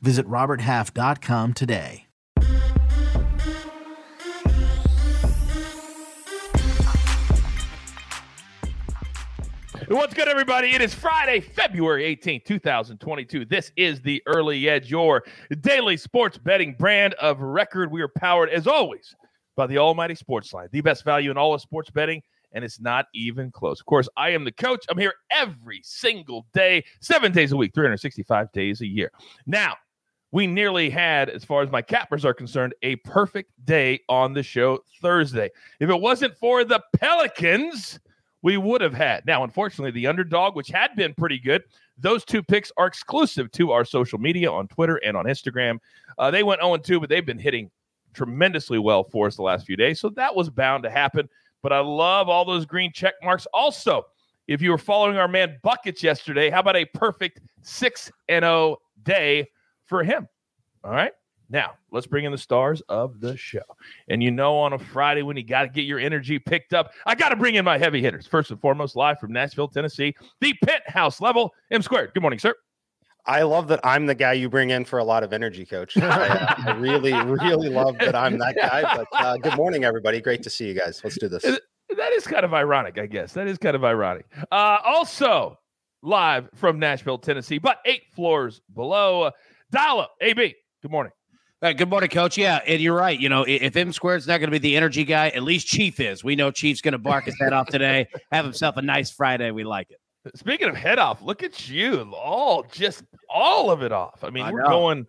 Visit RobertHalf.com today. What's good, everybody? It is Friday, February 18th, 2022. This is the Early Edge, your daily sports betting brand of record. We are powered, as always, by the Almighty SportsLine, the best value in all of sports betting, and it's not even close. Of course, I am the coach. I'm here every single day, seven days a week, 365 days a year. Now, we nearly had, as far as my cappers are concerned, a perfect day on the show Thursday. If it wasn't for the Pelicans, we would have had. Now, unfortunately, the underdog, which had been pretty good, those two picks are exclusive to our social media on Twitter and on Instagram. Uh, they went 0 2, but they've been hitting tremendously well for us the last few days. So that was bound to happen. But I love all those green check marks. Also, if you were following our man Buckets yesterday, how about a perfect 6 0 day for him? All right. Now, let's bring in the stars of the show. And you know, on a Friday when you got to get your energy picked up, I got to bring in my heavy hitters. First and foremost, live from Nashville, Tennessee, the penthouse level, M squared. Good morning, sir. I love that I'm the guy you bring in for a lot of energy, coach. I, I really, really love that I'm that guy. But uh, good morning, everybody. Great to see you guys. Let's do this. That is kind of ironic, I guess. That is kind of ironic. Uh, also, live from Nashville, Tennessee, but eight floors below, up. AB, good morning. Uh, good morning, Coach. Yeah, and you're right. You know, if M Squared's not going to be the energy guy, at least Chief is. We know Chief's going to bark his head off today. Have himself a nice Friday. We like it. Speaking of head off, look at you, all just all of it off. I mean, I we're know. going.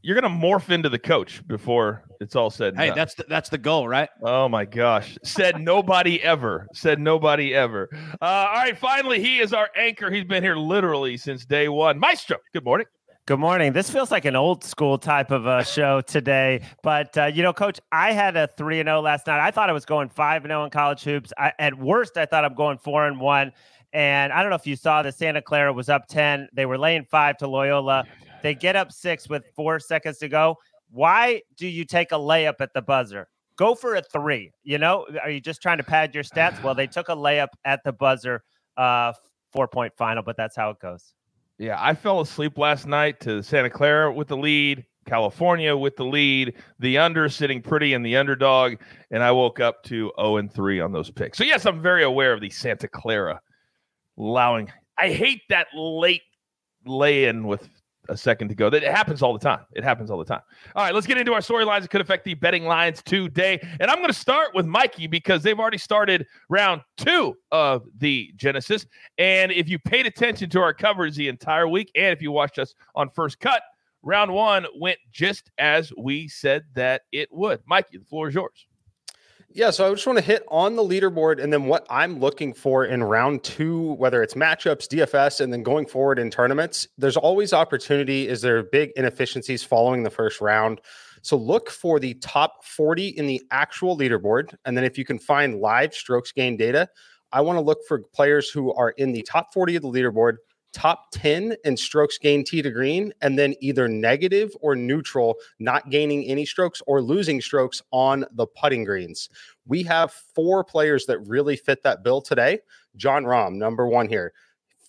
You're going to morph into the coach before it's all said. Hey, done. that's the, that's the goal, right? Oh my gosh. Said nobody ever. Said nobody ever. Uh, all right. Finally, he is our anchor. He's been here literally since day one. Maestro, good morning. Good morning. This feels like an old school type of a show today, but uh, you know, Coach, I had a three and zero last night. I thought I was going five and zero in college hoops. I, at worst, I thought I'm going four and one. And I don't know if you saw that Santa Clara was up ten. They were laying five to Loyola. They get up six with four seconds to go. Why do you take a layup at the buzzer? Go for a three. You know, are you just trying to pad your stats? Well, they took a layup at the buzzer, uh, four point final, but that's how it goes. Yeah, I fell asleep last night to Santa Clara with the lead, California with the lead, the under sitting pretty in the underdog, and I woke up to 0 and 3 on those picks. So yes, I'm very aware of the Santa Clara allowing. I hate that late lay in with a second to go. That it happens all the time. It happens all the time. All right, let's get into our storylines that could affect the betting lines today. And I'm going to start with Mikey because they've already started round two of the Genesis. And if you paid attention to our coverage the entire week, and if you watched us on First Cut, round one went just as we said that it would. Mikey, the floor is yours. Yeah, so I just want to hit on the leaderboard and then what I'm looking for in round two, whether it's matchups, DFS, and then going forward in tournaments. There's always opportunity. Is there big inefficiencies following the first round? So look for the top 40 in the actual leaderboard. And then if you can find live strokes gain data, I want to look for players who are in the top 40 of the leaderboard, top 10 in strokes gain tee to green, and then either negative or neutral, not gaining any strokes or losing strokes on the putting greens. We have four players that really fit that bill today. Jon Rahm, number one here.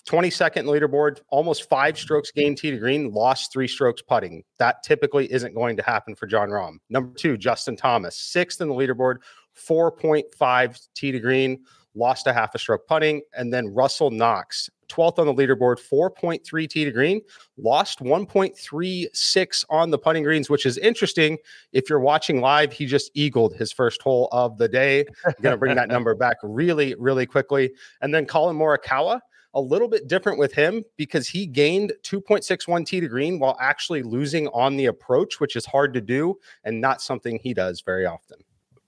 22nd leaderboard, almost five strokes gained tee to green, lost three strokes putting. That typically isn't going to happen for Jon Rahm. Number two, Justin Thomas, sixth in the leaderboard, 4.5 tee to green, lost a half a stroke putting. And then Russell Knox, 12th on the leaderboard, 4.3 tee to green, lost 1.36 on the putting greens, which is interesting. If you're watching live, he just eagled his first hole of the day. I'm going to bring that number back really, really quickly. And then Collin Morikawa, a little bit different with him because he gained 2.61 tee to green while actually losing on the approach, which is hard to do and not something he does very often.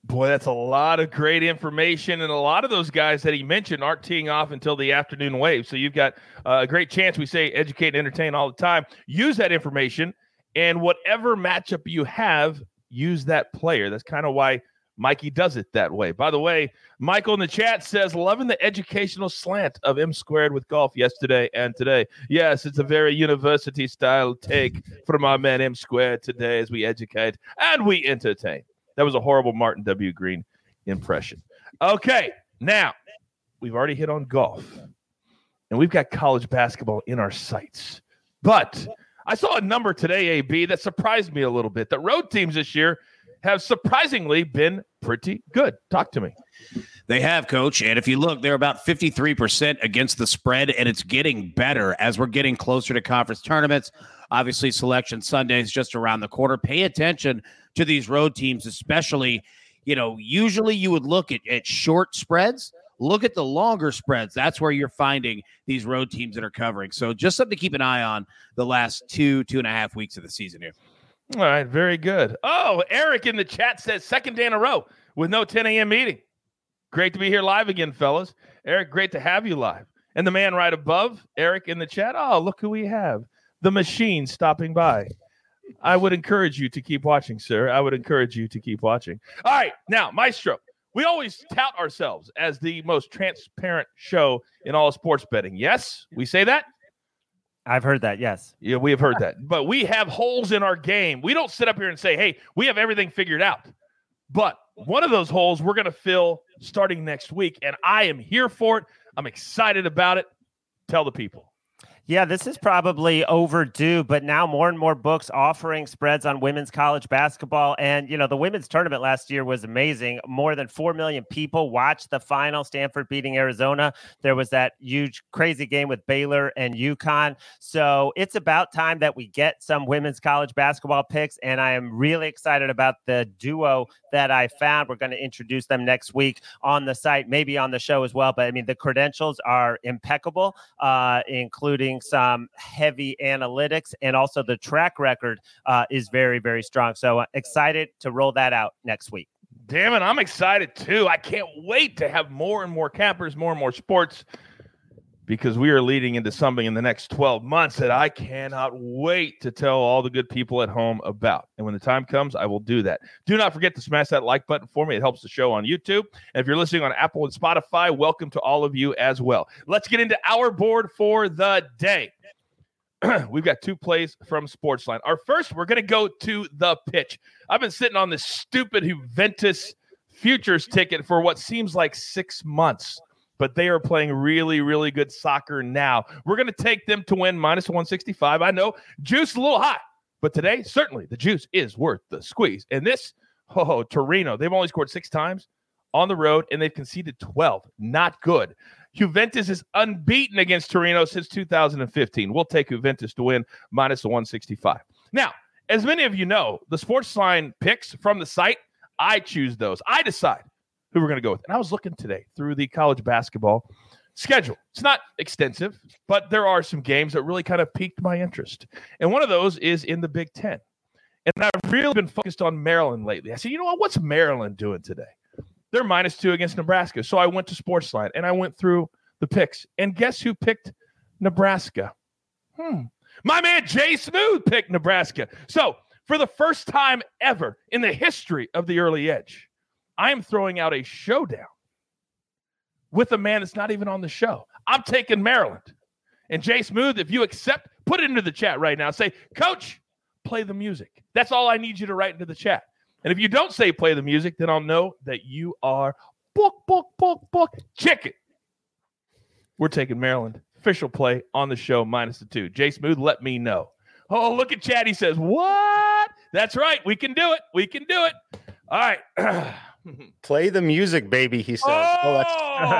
Boy, that's a lot of great information. And a lot of those guys that he mentioned aren't teeing off until the afternoon wave. So you've got uh, a great chance. We say educate and entertain all the time. Use that information And whatever matchup you have, use that player. That's kind of why Mikey does it that way. By the way, Michael in the chat says, loving the educational slant of M squared with golf yesterday and today. Yes, it's a very university style take from our man M squared today as we educate and we entertain. That was a horrible Martin W. Green impression. Okay, now we've already hit on golf and we've got college basketball in our sights. But I saw a number today, AB, that surprised me a little bit. The road teams this year have surprisingly been pretty good. Talk to me. They have, coach. And if you look, they're about 53% against the spread, and it's getting better as we're getting closer to conference tournaments. Obviously, Selection Sunday is just around the corner. Pay attention to these road teams, especially, you know, usually you would look at, at short spreads. Look at the longer spreads. That's where you're finding these road teams that are covering. So just something to keep an eye on the last two, two and a half weeks of the season here. All right, very good. Oh, Eric in the chat says second day in a row with no 10 a.m. meeting. Great to be here live again, fellas. Eric, great to have you live. And the man right above, Eric in the chat. Oh, look who we have. The machine stopping by. I would encourage you to keep watching, sir. I would encourage you to keep watching. All right, now, Maestro, we always tout ourselves as the most transparent show in all sports betting. Yes, we say that. I've heard that. Yes. Yeah, we have heard that. But we have holes in our game. We don't sit up here and say, hey, we have everything figured out. But one of those holes we're going to fill starting next week. And I am here for it. I'm excited about it. Tell the people. Yeah, this is probably overdue, but now more and more books offering spreads on women's college basketball. And, you know, the women's tournament last year was amazing. More than 4 million people watched the final, Stanford beating Arizona. There was that huge, crazy game with Baylor and UConn. So it's about time that we get some women's college basketball picks. And I am really excited about the duo that I found. We're going to introduce them next week on the site, maybe on the show as well. But I mean, the credentials are impeccable, uh, including some heavy analytics, and also the track record uh, is very, very strong. So uh, excited to roll that out next week. Damn it, I'm excited too. I can't wait to have more and more campers, more and more sports because we are leading into something in the next 12 months that I cannot wait to tell all the good people at home about. And when the time comes, I will do that. Do not forget to smash that like button for me. It helps the show on YouTube. And if you're listening on Apple and Spotify, welcome to all of you as well. Let's get into our board for the day. We've got two plays from Sportsline. Our first, we're going to go to the pitch. I've been sitting on this stupid Juventus futures ticket for what seems like six months but they are playing really, really good soccer now. We're going to take them to win minus 165. I know juice a little hot, but today, certainly the juice is worth the squeeze. And this, oh, Torino, they've only scored six times on the road and they've conceded 12. Not good. Juventus is unbeaten against Torino since 2015. We'll take Juventus to win minus 165. Now, as many of you know, the SportsLine picks from the site, I choose those. I decide who we're going to go with. And I was looking today through the college basketball schedule. It's not extensive, but there are some games that really kind of piqued my interest. And one of those is in the Big Ten. And I've really been focused on Maryland lately. I said, you know what? What's Maryland doing today? They're minus two against Nebraska. So I went to Sportsline and I went through the picks. And guess who picked Nebraska? Hmm. My man Jay Smooth picked Nebraska. So for the first time ever in the history of the early edge, I am throwing out a showdown with a man that's not even on the show. I'm taking Maryland. And Jay Smooth, if you accept, put it into the chat right now. Say, Coach, play the music. That's all I need you to write into the chat. And if you don't say play the music, then I'll know that you are book, book, book, book, chicken. We're taking Maryland. Official play on the show minus the two. Jay Smooth, let me know. Oh, look at Chad. He says, What? That's right. We can do it. We can do it. All right. Play the music, baby. He says. Oh,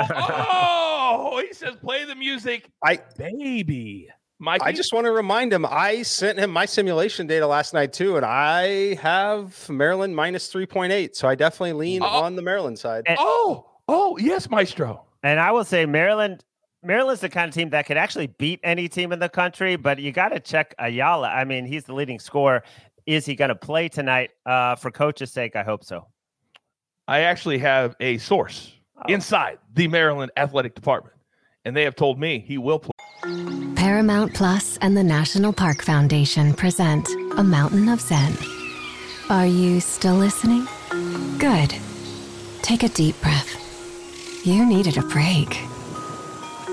oh, oh, he says, play the music, I baby. Mike, I just want to remind him. I sent him my simulation data last night too, and I have Maryland minus three point eight. So I definitely lean Oh. on the Maryland side. And- Oh, oh, yes, Maestro. And I will say Maryland Maryland's the kind of team that could actually beat any team in the country, but you got to check Ayala. I mean, he's the leading scorer. Is he going to play tonight? Uh, for coach's sake, I hope so. I actually have a source Oh. inside the Maryland athletic department, and they have told me he will play. Paramount Plus and the National Park Foundation present a mountain of Zen. Are you still listening? Good. Take a deep breath. You needed a break.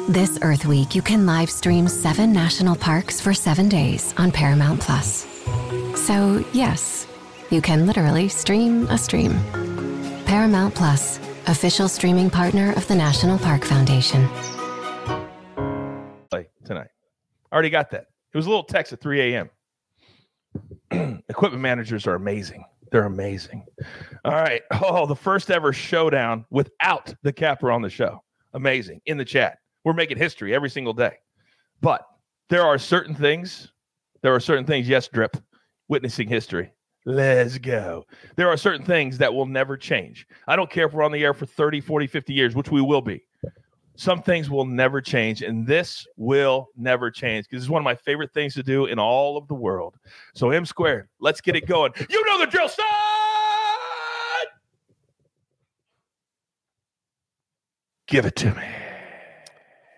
This Earth Week, you can live stream seven national parks for seven days on Paramount Plus. So, yes, you can literally stream a stream. Paramount Plus, official streaming partner of the National Park Foundation. Tonight. I already got that. It was a little text at 3 a.m. Equipment managers are amazing. They're amazing. All right. Oh, the first ever showdown without the capper on the show. Amazing. In the chat. We're making history every single day. But there are certain things, there are certain things, yes, drip, witnessing history. Let's go. There are certain things that will never change. I don't care if we're on the air for 30, 40, 50 years, which we will be. Some things will never change, and this will never change because it's one of my favorite things to do in all of the world. So, M squared, let's get it going. You know the drill, son! Give it to me.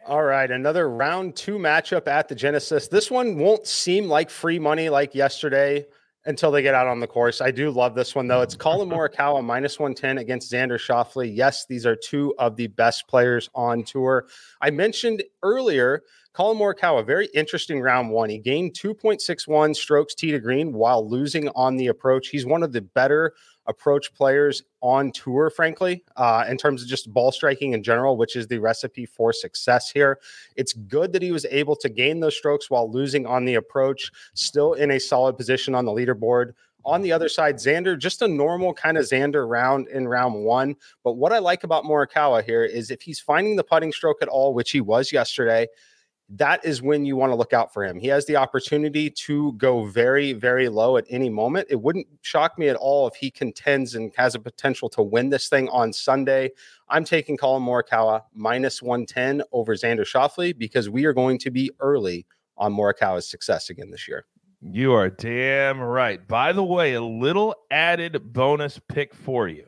All right, another round two matchup at the Genesis. This one won't seem like free money like yesterday until they get out on the course. I do love this one though. It's Collin Morikawa minus 110 against Xander Schauffele. Yes, these are two of the best players on tour. I mentioned earlier Collin Morikawa, very interesting round one. He gained 2.61 strokes tee to green while losing on the approach. He's one of the better approach players on tour, frankly, uh, in terms of just ball striking in general, which is the recipe for success here. It's good that he was able to gain those strokes while losing on the approach, still in a solid position on the leaderboard. On the other side, Xander, just a normal kind of Xander round in round one. But what I like about Morikawa here is if he's finding the putting stroke at all, which he was yesterday, that is when you want to look out for him. He has the opportunity to go very, very low at any moment. It wouldn't shock me at all if he contends and has a potential to win this thing on Sunday. I'm taking Collin Morikawa minus 110 over Xander Schauffele because we are going to be early on Morikawa's success again this year. You are damn right. By the way, a little added bonus pick for you.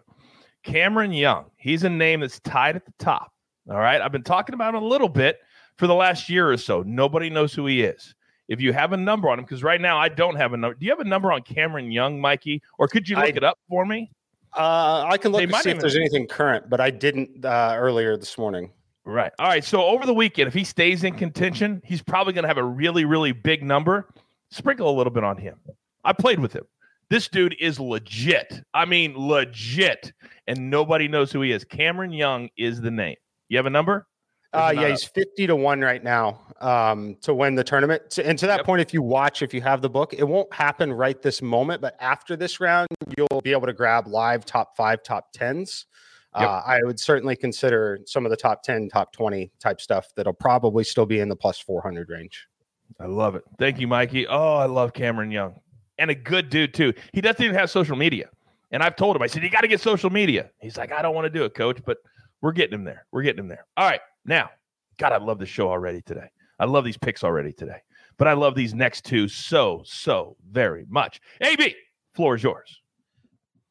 Cameron Young. He's a name that's tied at the top. All right. I've been talking about him a little bit for the last year or so. Nobody knows who he is. If you have a number on him, because right now I don't have a number. Do you have a number on Cameron Young, Mikey? Or could you look I, it up for me? Uh, I can look to see if there's anything current, but I didn't uh, earlier this morning. Right. All right. So over the weekend, if he stays in contention, he's probably going to have a really, really big number. Sprinkle a little bit on him. I played with him. This dude is legit. I mean, legit. And nobody knows who he is. Cameron Young is the name. You have a number? Uh, yeah, he's 50 to 1 right now um, to win the tournament. And to that yep. point, if you watch, if you have the book, it won't happen right this moment. But after this round, you'll be able to grab live top five, top 10s. Yep. Uh, I would certainly consider some of the top 10, top 20 type stuff that'll probably still be in the plus 400 range. I love it. Thank you, Mikey. Oh, I love Cameron Young and a good dude, too. He doesn't even have social media. And I've told him, I said, you got to get social media. He's like, I don't want to do it, coach, but we're getting him there. We're getting him there. All right. Now, God, I love the show already today. I love these picks already today. But I love these next two so, so very much. AB, floor is yours.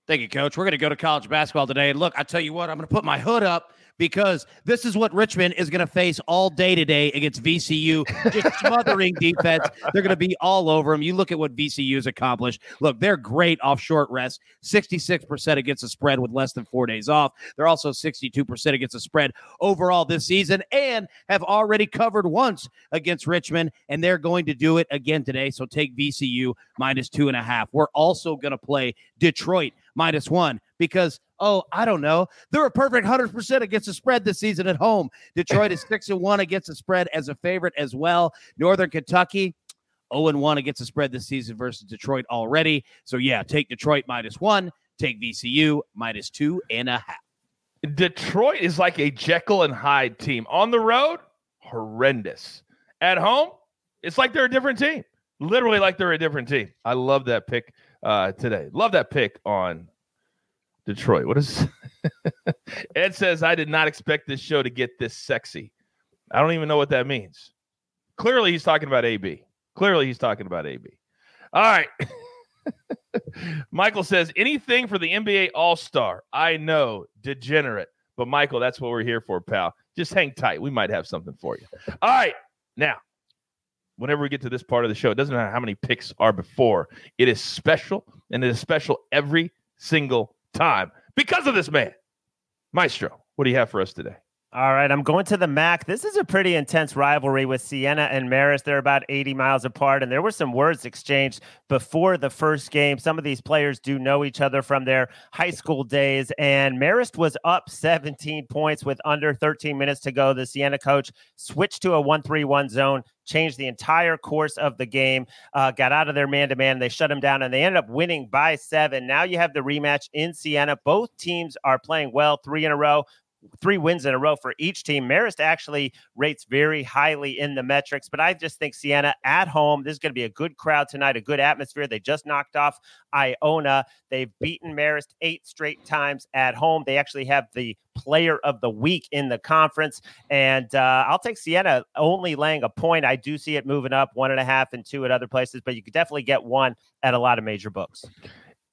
Thank you, coach. We're going to go to college basketball today. And look, I tell you what, I'm going to put my hood up because this is what Richmond is going to face all day today against VCU. Just smothering defense. They're going to be all over them. You look at what VCU's accomplished. Look, they're great off short rest, 66% against the spread with less than four days off. They're also 62% against the spread overall this season and have already covered once against Richmond, and they're going to do it again today. So take VCU minus two and a half. We're also going to play Detroit minus one because oh i don't know. They're a perfect 100% against the spread this season at home. Detroit is 6 and 1 against the spread as a favorite as well. Northern kentucky 0 and 1 against the spread this season versus detroit already. So yeah take detroit minus one take vcu minus two and a half. Detroit is like a jekyll and hyde team. On the road horrendous. At home it's like they're a different team. Literally like they're a different team. I love that pick uh, today. Love that pick on Detroit. What is Ed says I did not expect this show to get this sexy. I don't even know what that means. Clearly he's talking about AB. Clearly he's talking about AB. All right. Michael says anything for the NBA All-Star. I know, degenerate. But Michael, that's what we're here for, pal. Just hang tight. We might have something for you. All right. Now, whenever we get to this part of the show, it doesn't matter how many picks are before. It is special, and it is special every single time because of this man. Maestro, what do you have for us today? All right, I'm going to the MAAC. This is a pretty intense rivalry with Siena and Marist. They're about 80 miles apart, and there were some words exchanged before the first game. Some of these players do know each other from their high school days, and Marist was up 17 points with under 13 minutes to go. The Siena coach switched to a 1 3 1 zone, changed the entire course of the game, uh, got out of their man to man. They shut him down, and they ended up winning by seven. Now you have the rematch in Siena. Both teams are playing well, three in a row three wins in a row for each team. Marist actually rates very highly in the metrics, but I just think Siena at home, this is going to be a good crowd tonight, a good atmosphere. They just knocked off Iona. They've beaten Marist eight straight times at home. They actually have the player of the week in the conference. And uh, I'll take Siena only laying a point. I do see it moving up one and a half and two at other places, but you could definitely get one at a lot of major books.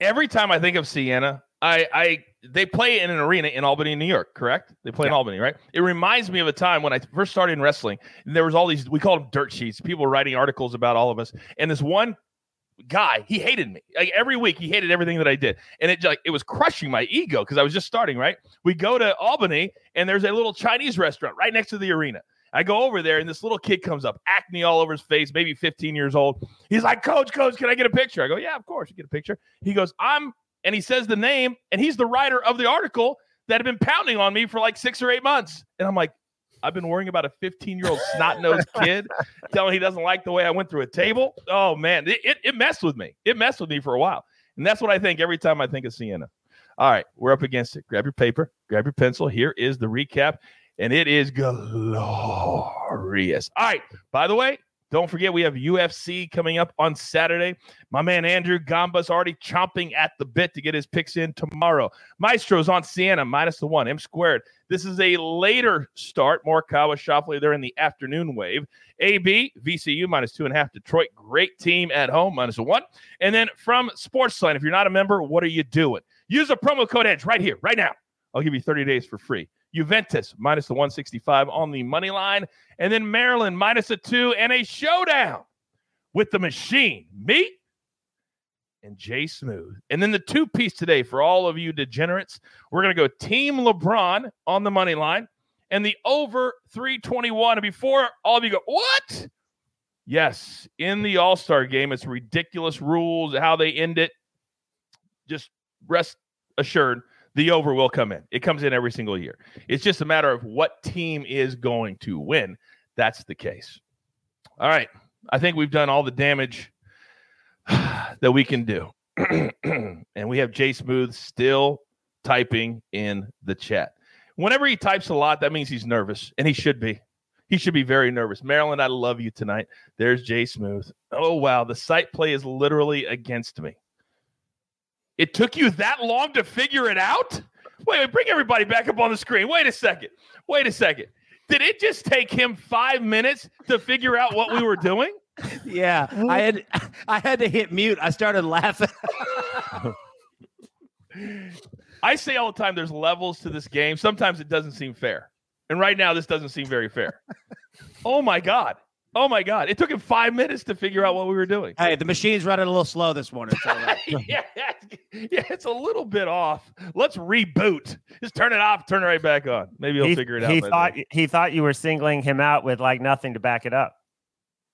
Every time I think of Siena, I, I they play in an arena in Albany, New York, correct? They play yeah. in Albany, right? It reminds me of a time when I first started in wrestling. And there was all these we called them dirt sheets. People were writing articles about all of us, and this one guy he hated me like every week he hated everything that i did and it like it was crushing my ego because i was just starting right we go to albany and there's a little chinese restaurant right next to the arena i go over there and this little kid comes up acne all over his face maybe 15 years old he's like coach coach can i get a picture i go yeah of course you get a picture he goes i'm and he says the name, and he's the writer of the article that had been pounding on me for like six or eight months. And I'm like, I've been worrying about a 15 year old snot nosed kid telling he doesn't like the way I went through a table. Oh man, it, it, it, messed with me. It messed with me for a while. And that's what I think every time I think of Siena. All right, we're up against it. Grab your paper, grab your pencil. Here is the recap, and it is glorious. All right, by the way, don't forget, we have UFC coming up on Saturday. My man Andrew Gamba's already chomping at the bit to get his picks in tomorrow. Maestro's on Siena, minus the one, M squared. This is a later start. Morikawa, Schauffele, they're in the afternoon wave. AB, VCU, minus two and a half. Detroit, great team at home, minus a one. And then from Sportsline, if you're not a member, what are you doing? Use the promo code EDGE right here, right now. I'll give you 30 days for free. Juventus minus the 165 on the money line. And then Maryland minus a two and a showdown with the machine. Me and Jay Smooth. And then the two piece today for all of you degenerates, we're going to go Team LeBron on the money line and the over 321. And before all of you go, what? Yes, in the All Star game, it's ridiculous rules, how they end it. Just rest assured the over will come in. It comes in every single year. It's just a matter of what team is going to win. That's the case. All right. I think we've done all the damage that we can do. and we have Jay Smooth still typing in the chat. Whenever he types a lot, that means he's nervous, and he should be. He should be very nervous. Maryland, I love you tonight. There's Jay Smooth. Oh, wow. The site play is literally against me. It took you that long to figure it out? Wait, wait, bring everybody back up on the screen. Wait a second. Wait a second. Did it just take him five minutes to figure out what we were doing? Yeah, I had I had to hit mute. I started laughing. I say all the time there's levels to this game. Sometimes it doesn't seem fair. And right now this doesn't seem very fair. oh my god. Oh my God! It took him five minutes to figure out what we were doing. Hey, the machine's running a little slow this morning. yeah, yeah, it's a little bit off. Let's reboot. Just turn it off, turn it right back on. Maybe he'll he, figure it out. He thought he thought you were singling him out with like nothing to back it up.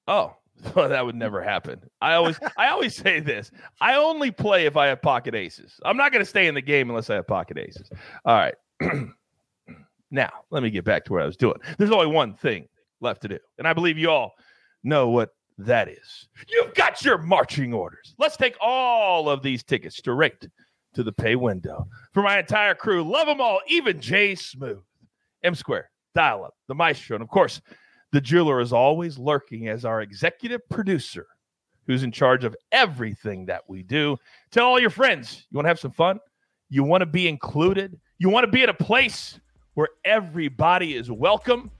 Oh, well, that would never happen. I always I always say this. I only play if I have pocket aces. I'm not going to stay in the game unless I have pocket aces. All right. now, let me get back to what I was doing. There's only one thing left to do. And I believe you all know what that is. You've got your marching orders. Let's take all of these tickets straight to the pay window. For my entire crew, love them all, even Jay Smooth, M Square, Dial Up, the Maestro, and of course, the jeweler is always lurking as our executive producer, who's in charge of everything that we do. Tell all your friends you want to have some fun, you want to be included, you want to be at a place where everybody is welcome.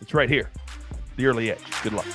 It's right here, the early edge. Good luck.